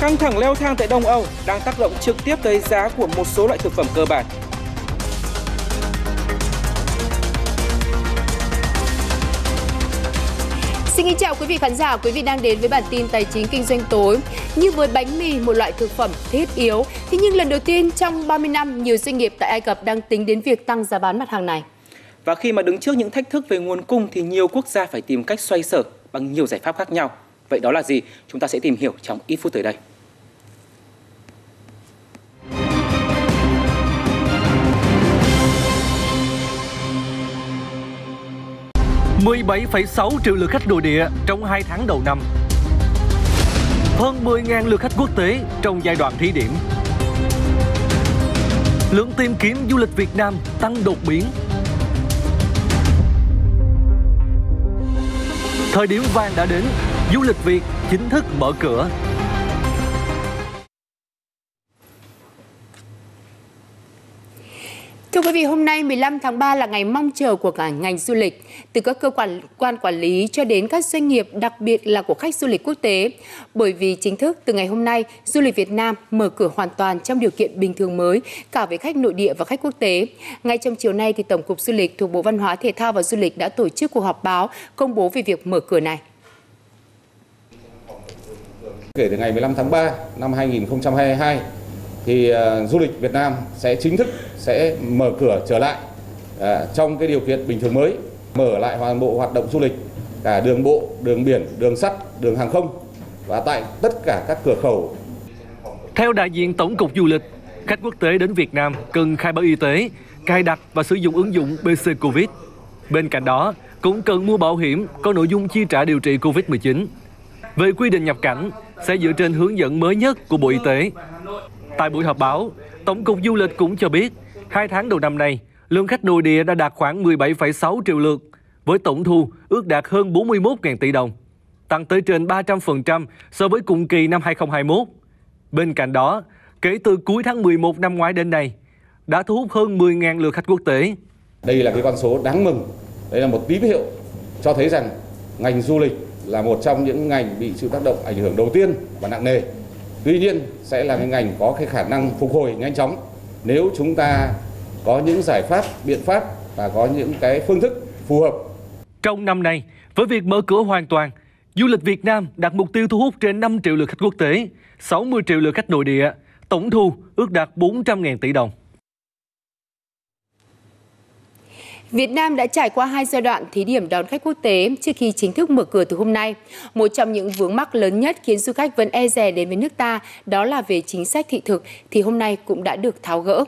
Căng thẳng leo thang tại Đông Âu đang tác động trực tiếp tới giá của một số loại thực phẩm cơ bản. Xin kính chào quý vị khán giả, quý vị đang đến với bản tin tài chính kinh doanh tối. Như với bánh mì, một loại thực phẩm thiết yếu, thế nhưng lần đầu tiên trong 30 năm, nhiều doanh nghiệp tại Ai Cập đang tính đến việc tăng giá bán mặt hàng này. Và khi mà đứng trước những thách thức về nguồn cung thì nhiều quốc gia phải tìm cách xoay sở bằng nhiều giải pháp khác nhau. Vậy đó là gì? Chúng ta sẽ tìm hiểu trong ít phút tới đây. sáu triệu lượt khách nội địa trong 2 tháng đầu năm. Hơn 10.000 lượt khách quốc tế trong giai đoạn thí điểm. Lượng tìm kiếm du lịch Việt Nam tăng đột biến Thời điểm vàng đã đến, du lịch Việt chính thức mở cửa. Thưa quý vị, hôm nay 15 tháng 3 là ngày mong chờ của cả ngành du lịch, từ các cơ quan quan quản lý cho đến các doanh nghiệp, đặc biệt là của khách du lịch quốc tế. Bởi vì chính thức từ ngày hôm nay, du lịch Việt Nam mở cửa hoàn toàn trong điều kiện bình thường mới, cả với khách nội địa và khách quốc tế. Ngay trong chiều nay, thì Tổng cục Du lịch thuộc Bộ Văn hóa Thể thao và Du lịch đã tổ chức cuộc họp báo công bố về việc mở cửa này. Kể từ ngày 15 tháng 3 năm 2022, thì uh, du lịch Việt Nam sẽ chính thức sẽ mở cửa trở lại uh, trong cái điều kiện bình thường mới, mở lại toàn bộ hoạt động du lịch cả đường bộ, đường biển, đường sắt, đường hàng không và tại tất cả các cửa khẩu. Theo đại diện Tổng cục Du lịch, khách quốc tế đến Việt Nam cần khai báo y tế, cài đặt và sử dụng ứng dụng BC Covid. Bên cạnh đó, cũng cần mua bảo hiểm có nội dung chi trả điều trị Covid-19. Về quy định nhập cảnh, sẽ dựa trên hướng dẫn mới nhất của Bộ Y tế. Tại buổi họp báo, Tổng cục Du lịch cũng cho biết, hai tháng đầu năm nay, lượng khách nội địa đã đạt khoảng 17,6 triệu lượt, với tổng thu ước đạt hơn 41.000 tỷ đồng, tăng tới trên 300% so với cùng kỳ năm 2021. Bên cạnh đó, kể từ cuối tháng 11 năm ngoái đến nay, đã thu hút hơn 10.000 lượt khách quốc tế. Đây là cái con số đáng mừng, đây là một tín hiệu cho thấy rằng ngành du lịch là một trong những ngành bị chịu tác động ảnh hưởng đầu tiên và nặng nề Tuy nhiên sẽ là cái ngành có cái khả năng phục hồi nhanh chóng nếu chúng ta có những giải pháp, biện pháp và có những cái phương thức phù hợp. Trong năm nay, với việc mở cửa hoàn toàn, du lịch Việt Nam đặt mục tiêu thu hút trên 5 triệu lượt khách quốc tế, 60 triệu lượt khách nội địa, tổng thu ước đạt 400.000 tỷ đồng. Việt Nam đã trải qua hai giai đoạn thí điểm đón khách quốc tế trước khi chính thức mở cửa từ hôm nay. Một trong những vướng mắc lớn nhất khiến du khách vẫn e dè đến với nước ta, đó là về chính sách thị thực, thì hôm nay cũng đã được tháo gỡ.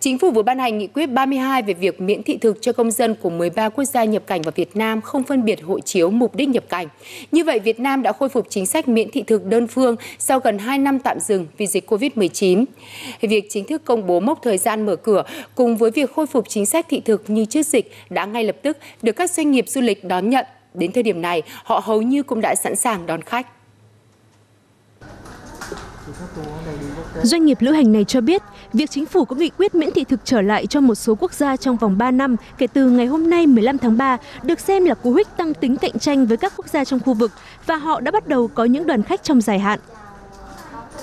Chính phủ vừa ban hành nghị quyết 32 về việc miễn thị thực cho công dân của 13 quốc gia nhập cảnh vào Việt Nam không phân biệt hộ chiếu mục đích nhập cảnh. Như vậy, Việt Nam đã khôi phục chính sách miễn thị thực đơn phương sau gần 2 năm tạm dừng vì dịch COVID-19. Việc chính thức công bố mốc thời gian mở cửa cùng với việc khôi phục chính sách thị thực như trước dịch đã ngay lập tức được các doanh nghiệp du lịch đón nhận. Đến thời điểm này, họ hầu như cũng đã sẵn sàng đón khách. Doanh nghiệp lữ hành này cho biết, việc chính phủ có nghị quyết miễn thị thực trở lại cho một số quốc gia trong vòng 3 năm kể từ ngày hôm nay 15 tháng 3 được xem là cú hích tăng tính cạnh tranh với các quốc gia trong khu vực và họ đã bắt đầu có những đoàn khách trong dài hạn.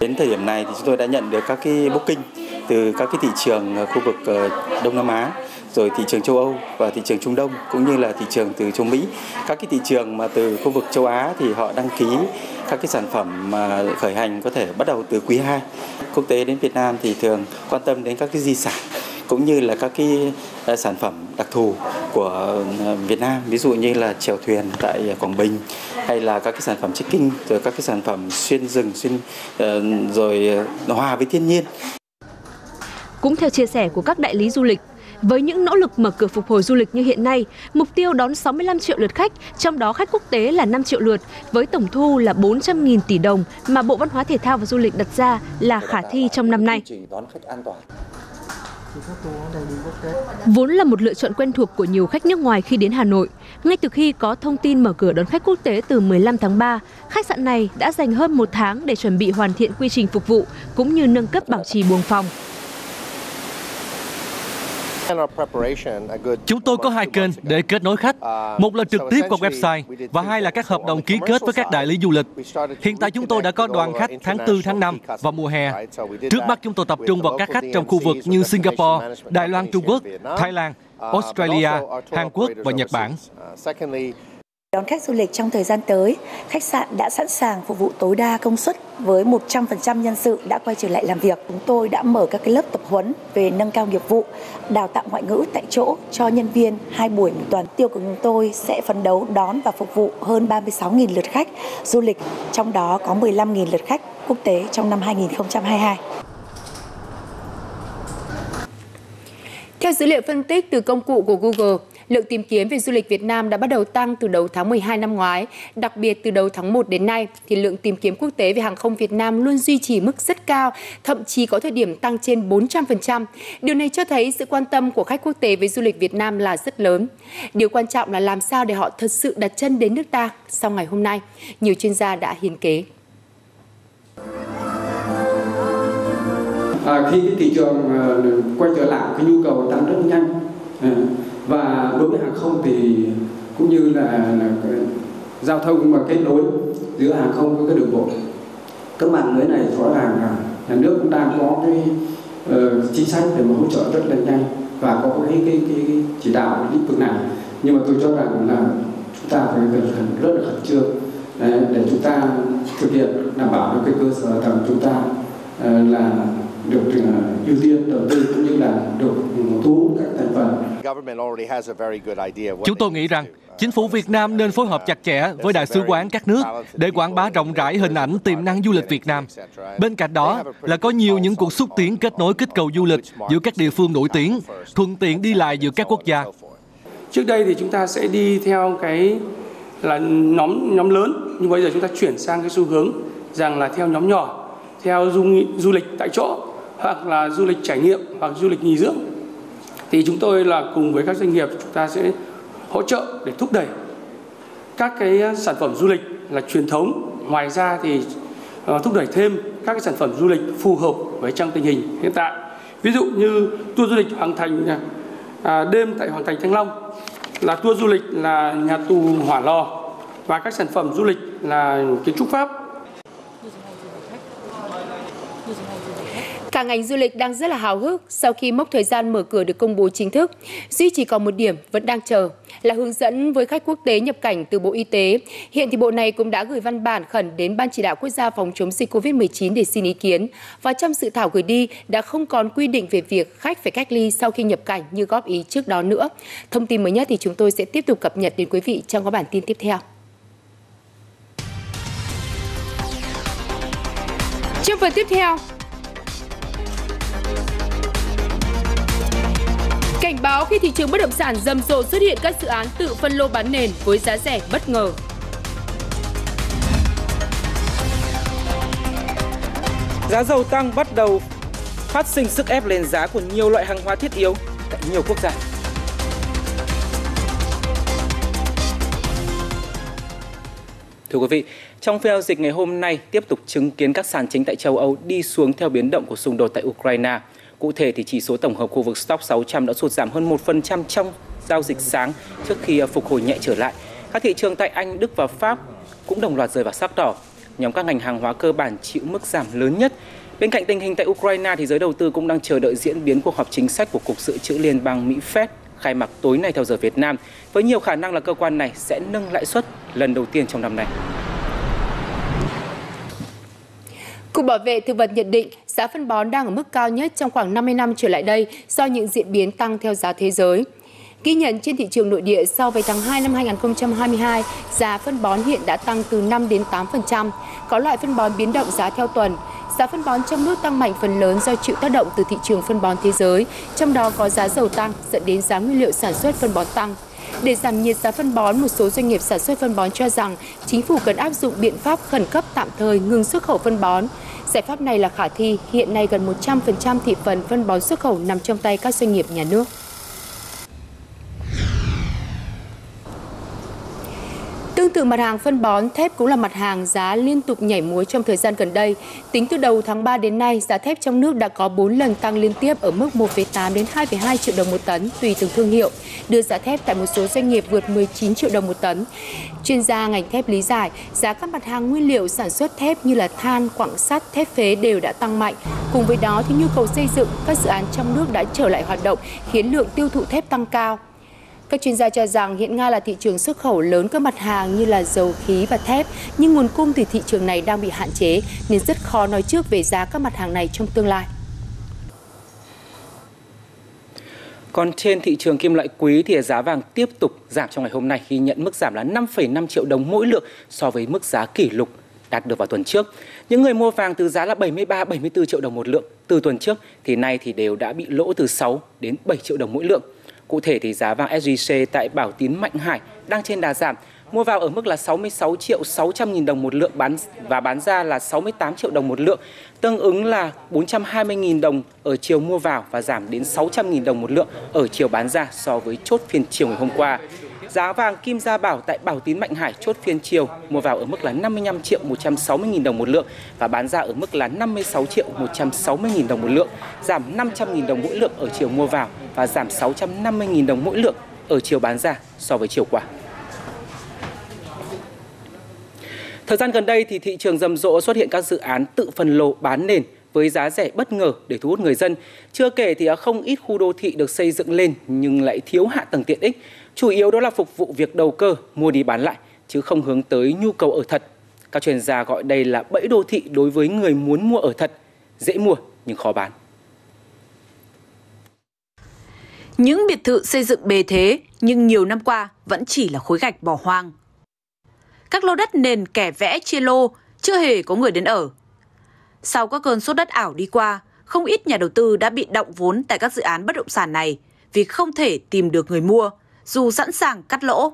Đến thời điểm này thì chúng tôi đã nhận được các cái booking từ các cái thị trường khu vực ờ, Đông Nam Á rồi thị trường châu Âu và thị trường Trung Đông cũng như là thị trường từ châu Mỹ. Các cái thị trường mà từ khu vực châu Á thì họ đăng ký các cái sản phẩm mà khởi hành có thể bắt đầu từ quý 2. Quốc tế đến Việt Nam thì thường quan tâm đến các cái di sản cũng như là các cái à, sản phẩm đặc thù của à, Việt Nam ví dụ như là chèo thuyền tại Quảng Bình hay là các cái sản phẩm trekking rồi các cái sản phẩm xuyên rừng xuyên ờ, rồi à, hòa với thiên nhiên. Cũng theo chia sẻ của các đại lý du lịch, với những nỗ lực mở cửa phục hồi du lịch như hiện nay, mục tiêu đón 65 triệu lượt khách, trong đó khách quốc tế là 5 triệu lượt, với tổng thu là 400.000 tỷ đồng mà Bộ Văn hóa Thể thao và Du lịch đặt ra là khả thi trong năm nay. Vốn là một lựa chọn quen thuộc của nhiều khách nước ngoài khi đến Hà Nội. Ngay từ khi có thông tin mở cửa đón khách quốc tế từ 15 tháng 3, khách sạn này đã dành hơn một tháng để chuẩn bị hoàn thiện quy trình phục vụ cũng như nâng cấp bảo trì buồng phòng. Chúng tôi có hai kênh để kết nối khách. Một là trực tiếp qua website và hai là các hợp đồng ký kết với các đại lý du lịch. Hiện tại chúng tôi đã có đoàn khách tháng 4, tháng 5 và mùa hè. Trước mắt chúng tôi tập trung vào các khách trong khu vực như Singapore, Đài Loan Trung Quốc, Thái Lan, Australia, Hàn Quốc và Nhật Bản. Đón khách du lịch trong thời gian tới, khách sạn đã sẵn sàng phục vụ tối đa công suất với 100% nhân sự đã quay trở lại làm việc. Chúng tôi đã mở các cái lớp tập huấn về nâng cao nghiệp vụ, đào tạo ngoại ngữ tại chỗ cho nhân viên hai buổi một tuần. Tiêu của chúng tôi sẽ phấn đấu đón và phục vụ hơn 36.000 lượt khách du lịch, trong đó có 15.000 lượt khách quốc tế trong năm 2022. Theo dữ liệu phân tích từ công cụ của Google, lượng tìm kiếm về du lịch Việt Nam đã bắt đầu tăng từ đầu tháng 12 năm ngoái. Đặc biệt từ đầu tháng 1 đến nay, thì lượng tìm kiếm quốc tế về hàng không Việt Nam luôn duy trì mức rất cao, thậm chí có thời điểm tăng trên 400%. Điều này cho thấy sự quan tâm của khách quốc tế với du lịch Việt Nam là rất lớn. Điều quan trọng là làm sao để họ thật sự đặt chân đến nước ta sau ngày hôm nay. Nhiều chuyên gia đã hiến kế. À, khi cái thị trường uh, quay trở lại cái nhu cầu tăng rất nhanh uh, và đối với hàng không thì cũng như là, là cái giao thông và kết nối giữa hàng không với cái đường bộ các mạng lưới này rõ ràng là nhà nước cũng đang có cái uh, chính sách để mà hỗ trợ rất là nhanh và có cái cái, cái, cái chỉ đạo lĩnh vực này nhưng mà tôi cho rằng là chúng ta phải cần rất là khẩn trương để chúng ta thực hiện đảm bảo được cái cơ sở tầng chúng ta ờ, là được uh, ưu tiên đầu tư cũng như là được ừ, thu hút các thành phần. Chúng tôi nghĩ rằng Chính phủ Việt Nam nên phối hợp chặt chẽ với đại sứ quán các nước để quảng bá rộng rãi hình ảnh tiềm năng du lịch Việt Nam. Bên cạnh đó là có nhiều những cuộc xúc tiến kết nối kích cầu du lịch giữa các địa phương nổi tiếng, thuận tiện đi lại giữa các quốc gia. Trước đây thì chúng ta sẽ đi theo cái là nhóm nhóm lớn nhưng bây giờ chúng ta chuyển sang cái xu hướng rằng là theo nhóm nhỏ, theo du, du lịch tại chỗ hoặc là du lịch trải nghiệm hoặc du lịch nghỉ dưỡng thì chúng tôi là cùng với các doanh nghiệp chúng ta sẽ hỗ trợ để thúc đẩy các cái ờ, sản phẩm du lịch là truyền thống. Ngoài ra thì ờ, thúc đẩy thêm các cái sản phẩm du lịch phù hợp với trong tình hình hiện tại. Ví dụ như tour du lịch hoàng thành ờ, à, đêm tại hoàng thành thăng long là tour du lịch là nhà tù hỏa lò và các sản phẩm du lịch là kiến trúc pháp. Cả ngành du lịch đang rất là hào hức sau khi mốc thời gian mở cửa được công bố chính thức. Duy chỉ còn một điểm vẫn đang chờ là hướng dẫn với khách quốc tế nhập cảnh từ Bộ Y tế. Hiện thì Bộ này cũng đã gửi văn bản khẩn đến Ban chỉ đạo quốc gia phòng chống dịch COVID-19 để xin ý kiến. Và trong sự thảo gửi đi đã không còn quy định về việc khách phải cách ly sau khi nhập cảnh như góp ý trước đó nữa. Thông tin mới nhất thì chúng tôi sẽ tiếp tục cập nhật đến quý vị trong các bản tin tiếp theo. Trong phần tiếp theo, Cảnh báo khi thị trường bất động sản rầm rộ xuất hiện các dự án tự phân lô bán nền với giá rẻ bất ngờ. Giá dầu tăng bắt đầu phát sinh sức ép lên giá của nhiều loại hàng hóa thiết yếu tại nhiều quốc gia. Thưa quý vị, trong phiên giao dịch ngày hôm nay tiếp tục chứng kiến các sàn chính tại châu Âu đi xuống theo biến động của xung đột tại Ukraine. Cụ thể thì chỉ số tổng hợp khu vực Stock 600 đã sụt giảm hơn 1% trong giao dịch sáng trước khi à, phục hồi nhẹ trở lại. Các thị trường tại Anh, Đức và Pháp cũng đồng loạt rơi vào sắc đỏ. Nhóm các ngành hàng hóa cơ bản chịu mức giảm lớn nhất. Bên cạnh tình hình tại Ukraine thì giới đầu tư cũng đang chờ đợi diễn biến cuộc họp chính sách của Cục Dự trữ Liên bang Mỹ Fed khai mạc tối nay theo giờ Việt Nam, với nhiều khả năng là cơ quan này sẽ nâng lãi suất lần đầu tiên trong năm nay. Cục Bảo vệ Thực vật nhận định giá phân bón đang ở mức cao nhất trong khoảng 50 năm trở lại đây do những diễn biến tăng theo giá thế giới. Ghi nhận trên thị trường nội địa so với tháng 2 năm 2022, giá phân bón hiện đã tăng từ 5 đến 8%. Có loại phân bón biến động giá theo tuần. Giá phân bón trong nước tăng mạnh phần lớn do chịu tác động từ thị trường phân bón thế giới, trong đó có giá dầu tăng dẫn đến giá nguyên liệu sản xuất phân bón tăng. Để giảm nhiệt giá phân bón, một số doanh nghiệp sản xuất phân bón cho rằng chính phủ cần áp dụng biện pháp khẩn cấp tạm thời ngừng xuất khẩu phân bón. Giải pháp này là khả thi, hiện nay gần 100% thị phần phân bón xuất khẩu nằm trong tay các doanh nghiệp nhà nước. Tương tự mặt hàng phân bón, thép cũng là mặt hàng giá liên tục nhảy múa trong thời gian gần đây. Tính từ đầu tháng 3 đến nay, giá thép trong nước đã có 4 lần tăng liên tiếp ở mức 1,8 đến 2,2 triệu đồng một tấn tùy từng thương hiệu, đưa giá thép tại một số doanh nghiệp vượt 19 triệu đồng một tấn. Chuyên gia ngành thép lý giải, giá các mặt hàng nguyên liệu sản xuất thép như là than, quặng sắt, thép phế đều đã tăng mạnh. Cùng với đó thì nhu cầu xây dựng, các dự án trong nước đã trở lại hoạt động, khiến lượng tiêu thụ thép tăng cao. Các chuyên gia cho rằng hiện Nga là thị trường xuất khẩu lớn các mặt hàng như là dầu khí và thép, nhưng nguồn cung từ thị trường này đang bị hạn chế nên rất khó nói trước về giá các mặt hàng này trong tương lai. Còn trên thị trường kim loại quý thì giá vàng tiếp tục giảm trong ngày hôm nay khi nhận mức giảm là 5,5 triệu đồng mỗi lượng so với mức giá kỷ lục đạt được vào tuần trước. Những người mua vàng từ giá là 73 74 triệu đồng một lượng từ tuần trước thì nay thì đều đã bị lỗ từ 6 đến 7 triệu đồng mỗi lượng. Cụ thể thì giá vàng SJC tại Bảo Tín Mạnh Hải đang trên đà giảm, mua vào ở mức là 66 triệu 600 nghìn đồng một lượng bán và bán ra là 68 triệu đồng một lượng, tương ứng là 420 nghìn đồng ở chiều mua vào và giảm đến 600 nghìn đồng một lượng ở chiều bán ra so với chốt phiên chiều ngày hôm qua. Giá vàng Kim Gia Bảo tại Bảo Tín Mạnh Hải chốt phiên chiều mua vào ở mức là 55 triệu 160 nghìn đồng một lượng và bán ra ở mức là 56 triệu 160 nghìn đồng một lượng, giảm 500 nghìn đồng mỗi lượng ở chiều mua vào và giảm 650 nghìn đồng mỗi lượng ở chiều bán ra so với chiều qua. Thời gian gần đây thì thị trường rầm rộ xuất hiện các dự án tự phân lô bán nền với giá rẻ bất ngờ để thu hút người dân. Chưa kể thì không ít khu đô thị được xây dựng lên nhưng lại thiếu hạ tầng tiện ích. Chủ yếu đó là phục vụ việc đầu cơ, mua đi bán lại, chứ không hướng tới nhu cầu ở thật. Các chuyên gia gọi đây là bẫy đô thị đối với người muốn mua ở thật, dễ mua nhưng khó bán. Những biệt thự xây dựng bề thế nhưng nhiều năm qua vẫn chỉ là khối gạch bỏ hoang. Các lô đất nền kẻ vẽ chia lô, chưa hề có người đến ở. Sau các cơn sốt đất ảo đi qua, không ít nhà đầu tư đã bị động vốn tại các dự án bất động sản này vì không thể tìm được người mua, dù sẵn sàng cắt lỗ.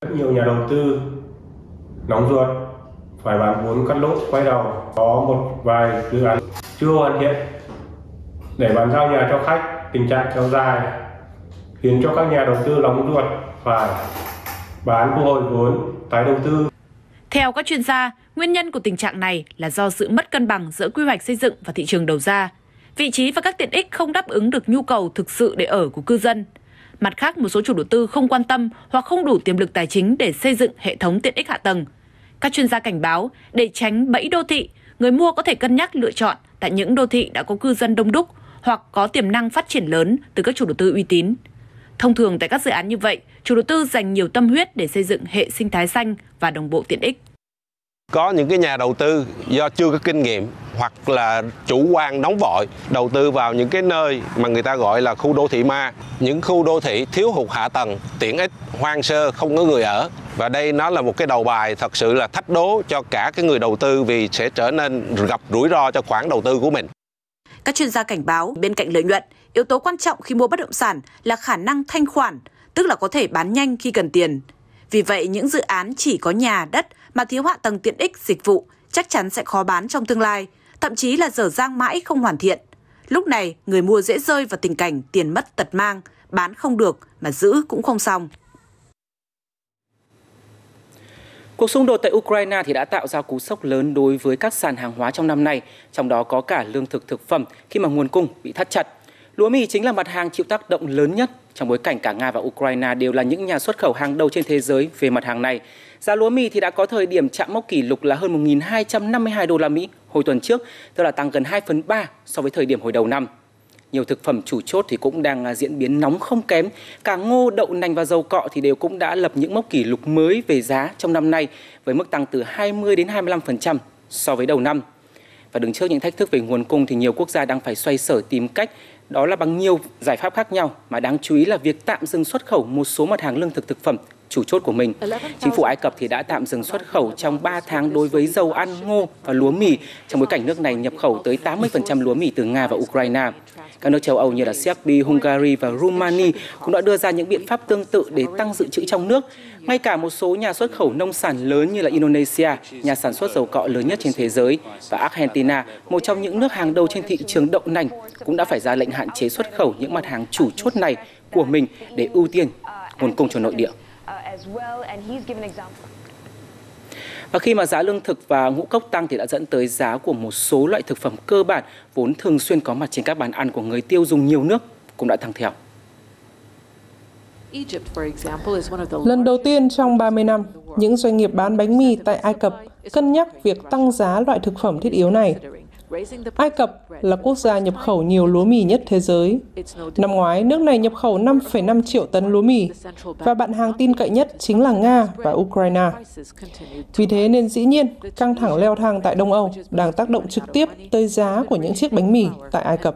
Rất nhiều nhà đầu tư nóng ruột phải bán vốn cắt lỗ quay đầu. Có một vài dự án chưa hoàn thiện để bàn giao nhà cho khách, tình trạng kéo dài khiến cho các nhà đầu tư nóng ruột phải bán thu hồi vốn tái đầu tư. Theo các chuyên gia, nguyên nhân của tình trạng này là do sự mất cân bằng giữa quy hoạch xây dựng và thị trường đầu ra. Vị trí và các tiện ích không đáp ứng được nhu cầu thực sự để ở của cư dân. Mặt khác, một số chủ đầu tư không quan tâm hoặc không đủ tiềm lực tài chính để xây dựng hệ thống tiện ích hạ tầng. Các chuyên gia cảnh báo, để tránh bẫy đô thị, người mua có thể cân nhắc lựa chọn tại những đô thị đã có cư dân đông đúc hoặc có tiềm năng phát triển lớn từ các chủ đầu tư uy tín. Thông thường tại các dự án như vậy, chủ đầu tư dành nhiều tâm huyết để xây dựng hệ sinh thái xanh và đồng bộ tiện ích. Có những cái nhà đầu tư do chưa có kinh nghiệm hoặc là chủ quan nóng vội đầu tư vào những cái nơi mà người ta gọi là khu đô thị ma, những khu đô thị thiếu hụt hạ tầng, tiện ích, hoang sơ, không có người ở. Và đây nó là một cái đầu bài thật sự là thách đố cho cả cái người đầu tư vì sẽ trở nên gặp rủi ro cho khoản đầu tư của mình. Các chuyên gia cảnh báo bên cạnh lợi nhuận, yếu tố quan trọng khi mua bất động sản là khả năng thanh khoản, tức là có thể bán nhanh khi cần tiền. Vì vậy, những dự án chỉ có nhà, đất mà thiếu hạ tầng tiện ích, dịch vụ chắc chắn sẽ khó bán trong tương lai, thậm chí là dở dang mãi không hoàn thiện. Lúc này, người mua dễ rơi vào tình cảnh tiền mất tật mang, bán không được mà giữ cũng không xong. Cuộc xung đột tại Ukraine thì đã tạo ra cú sốc lớn đối với các sàn hàng hóa trong năm nay, trong đó có cả lương thực thực phẩm khi mà nguồn cung bị thắt chặt. Lúa mì chính là mặt hàng chịu tác động lớn nhất trong bối cảnh cả Nga và Ukraine đều là những nhà xuất khẩu hàng đầu trên thế giới về mặt hàng này. Giá lúa mì thì đã có thời điểm chạm mốc kỷ lục là hơn 1.252 đô la Mỹ hồi tuần trước, tức là tăng gần 2 phần 3 so với thời điểm hồi đầu năm. Nhiều thực phẩm chủ chốt thì cũng đang à, diễn biến nóng không kém. Cả ngô, đậu nành và dầu cọ thì đều cũng đã lập những mốc kỷ lục mới về giá trong năm nay với mức tăng từ 20 đến 25% so với đầu năm. Và đứng trước những thách thức về nguồn cung thì nhiều quốc gia đang phải xoay sở tìm cách đó là bằng nhiều giải pháp khác nhau mà đáng chú ý là việc tạm dừng xuất khẩu một số mặt hàng lương thực thực phẩm chủ chốt của mình. Chính phủ Ai Cập thì đã tạm dừng xuất khẩu trong 3 tháng đối với dầu ăn, ngô và lúa mì trong bối cảnh nước này nhập khẩu tới 80% lúa mì từ Nga và Ukraine. Các nước châu Âu như là Serbia, Hungary và Romania cũng đã đưa ra những biện pháp tương tự để tăng dự trữ trong nước. Ngay cả một số nhà xuất khẩu nông sản lớn như là Indonesia, nhà sản xuất dầu cọ lớn nhất trên thế giới, và Argentina, một trong những nước hàng đầu trên thị trường đậu nành, cũng đã phải ra lệnh hạn chế xuất khẩu những mặt hàng chủ chốt này của mình để ưu tiên nguồn cung cho nội địa. Và khi mà giá lương thực và ngũ cốc tăng thì đã dẫn tới giá của một số loại thực phẩm cơ bản vốn thường xuyên có mặt trên các bàn ăn của người tiêu dùng nhiều nước cũng đã tăng theo. Lần đầu tiên trong 30 năm, những doanh nghiệp bán bánh mì tại Ai Cập cân nhắc việc tăng giá loại thực phẩm thiết yếu này. Ai Cập là quốc gia nhập khẩu nhiều lúa mì nhất thế giới. Năm ngoái, nước này nhập khẩu 5,5 triệu tấn lúa mì, và bạn hàng tin cậy nhất chính là Nga và Ukraine. Vì thế nên dĩ nhiên, căng thẳng leo thang tại Đông Âu đang tác động trực tiếp tới giá của những chiếc bánh mì tại Ai Cập.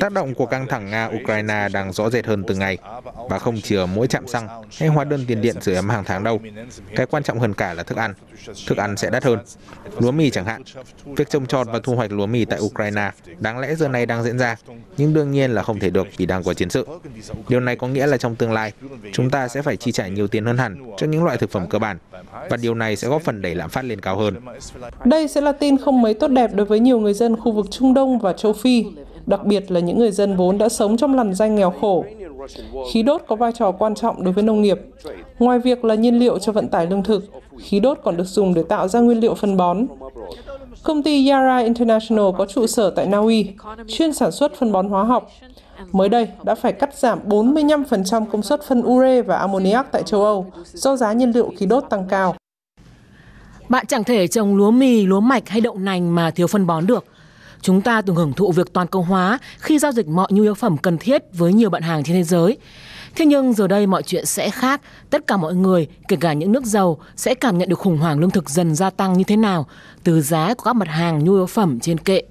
Tác động của căng thẳng Nga-Ukraine đang rõ rệt hơn từng ngày, và không chỉ ở mỗi chạm xăng hay hóa đơn tiền điện sửa ấm hàng tháng đâu. Cái quan trọng hơn cả là thức ăn. Thức ăn sẽ đắt hơn. Lúa mì chẳng hạn. Việc trồng trọt và thu hoạch lúa mì tại Ukraine đáng lẽ giờ này đang diễn ra, nhưng đương nhiên là không thể được vì đang có chiến sự. Điều này có nghĩa là trong tương lai, chúng ta sẽ phải chi trả nhiều tiền hơn hẳn cho những loại thực phẩm cơ bản, và điều này sẽ góp phần đẩy lạm phát lên cao hơn. Đây sẽ là tin không mấy tốt đẹp đối với nhiều người dân khu vực Trung Đông và châu Phi, đặc biệt là những người dân vốn đã sống trong lằn danh nghèo khổ. Khí đốt có vai trò quan trọng đối với nông nghiệp. Ngoài việc là nhiên liệu cho vận tải lương thực, khí đốt còn được dùng để tạo ra nguyên liệu phân bón. Công ty Yara International có trụ sở tại Na Uy, chuyên sản xuất phân bón hóa học. Mới đây đã phải cắt giảm 45% công suất phân ure và ammoniac tại châu Âu do giá nhiên liệu khí đốt tăng cao. Bạn chẳng thể trồng lúa mì, lúa mạch hay đậu nành mà thiếu phân bón được. Chúng ta từng hưởng thụ việc toàn cầu hóa khi giao dịch mọi nhu yếu phẩm cần thiết với nhiều bạn hàng trên thế giới. Thế nhưng giờ đây mọi chuyện sẽ khác. Tất cả mọi người, kể cả những nước giàu, sẽ cảm nhận được khủng hoảng lương thực dần gia tăng như thế nào từ giá của các mặt hàng nhu yếu phẩm trên kệ.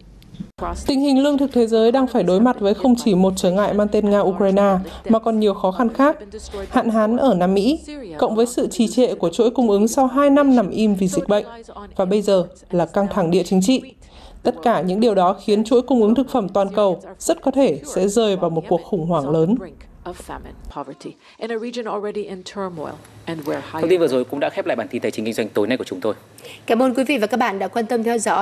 Tình hình lương thực thế giới đang phải đối mặt với không chỉ một trở ngại mang tên Nga-Ukraine, mà còn nhiều khó khăn khác. Hạn hán ở Nam Mỹ, cộng với sự trì trệ của chuỗi cung ứng sau 2 năm nằm im vì dịch bệnh, và bây giờ là căng thẳng địa chính trị. Tất cả những điều đó khiến chuỗi cung ứng thực phẩm toàn cầu rất có thể sẽ rơi vào một cuộc khủng hoảng lớn. Thông tin vừa rồi cũng đã khép lại bản tin tài chính kinh doanh tối nay của chúng tôi. Cảm ơn quý vị và các bạn đã quan tâm theo dõi.